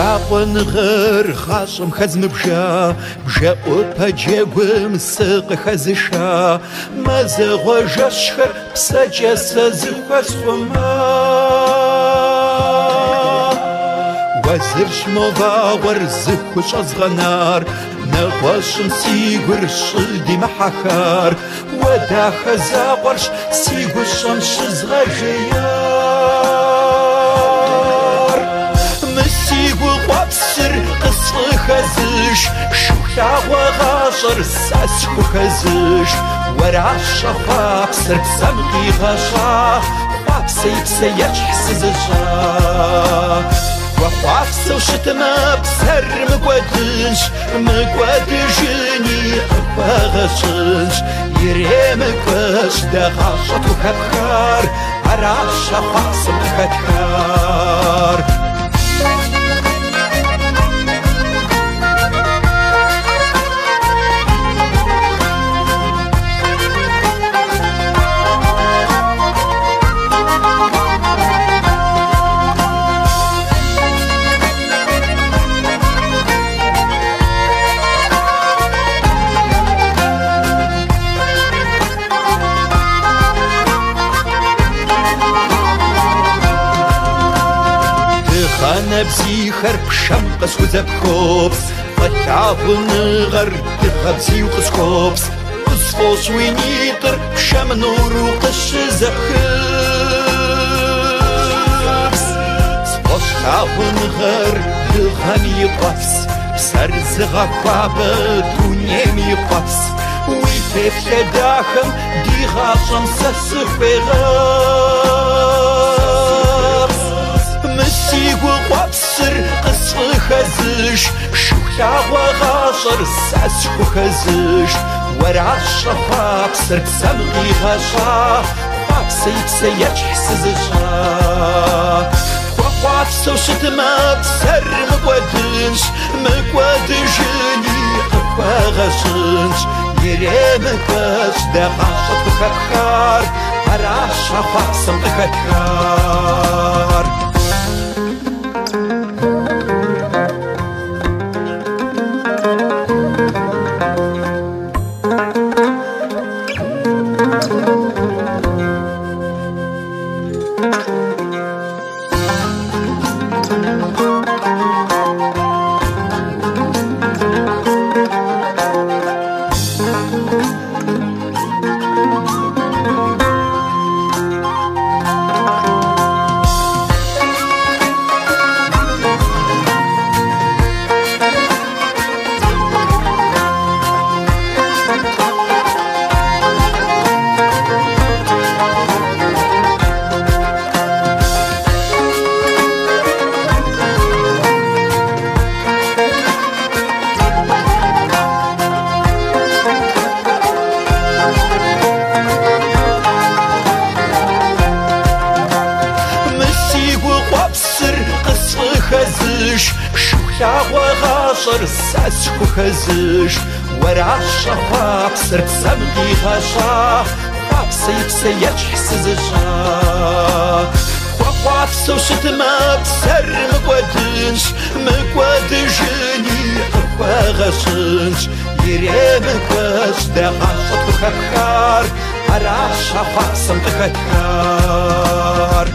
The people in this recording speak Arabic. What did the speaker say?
Закъуэныгъэр гъащӏэм хэзмыбжа Бжэӏупэ джэгум сыкъыхэзыша Мэзэгъуэжэщхэр псэкӏэ сэ зыхуэсхъумэ Уэзырщ мовагъуэр зыхущӏэзгъэнар Нэгъуэщӏым си гур щӏы димыхьэхар Уэ дахэ закъуэрщ си гущӏэм щызгъэжеяр خزش شوكا وغاشر ساس شو خزش. ورع الشفا بسر بسمقي غشا. بسي بسي يجحس زجا وقفت وشتما بسر مقودش مقودشني أبغشش يريمكش دغشت وكتكار عراش فاس مكتكار Аращ щэхъуапсэм къыхэтхар Дыханэбзийхэр пшэм къысхузэпхопс Фэлъагъуныгъэр дыгъэбзийу къысхопс Къысфӏощ уи нитӏыр пшэм нуру къыщызэхыпс Сфӏощтагъуныгъэр дыгъэм и къуэфс Псэр зыгъэхуабэ дунейм и къуэфс Уи теплъэ дахэм ди гъащӏэм сэ сыхуегъэпс Мы си гу къуэпсыр къысфӏыхэзыш Шыхулъагъуэ гъащӏэр сэ схухэзыш Уэращ щӏэхъуапсыр псэм къигъэщӏа Хъуапсэ и псэ ечхь сызыщӏа Хуэхъуапсэу щытмэ псэр мыкӏуэдынщ Мыкӏуэдыжыни къыхуэгъэщӏынщ የለመቀች ደፋሸ ትኸካር አራሻፋ ሰምጥኸካር خزش شوخيا ساس ساسكو خزش ورع الشفاق سر سمقي غشا خاقسي بسيج حسزشا خواف سوشت ما بسر مقودنش مقودجني أخوا غشنش. يري مقوش دعاشت بخكار هرع شفاق سمقي خخار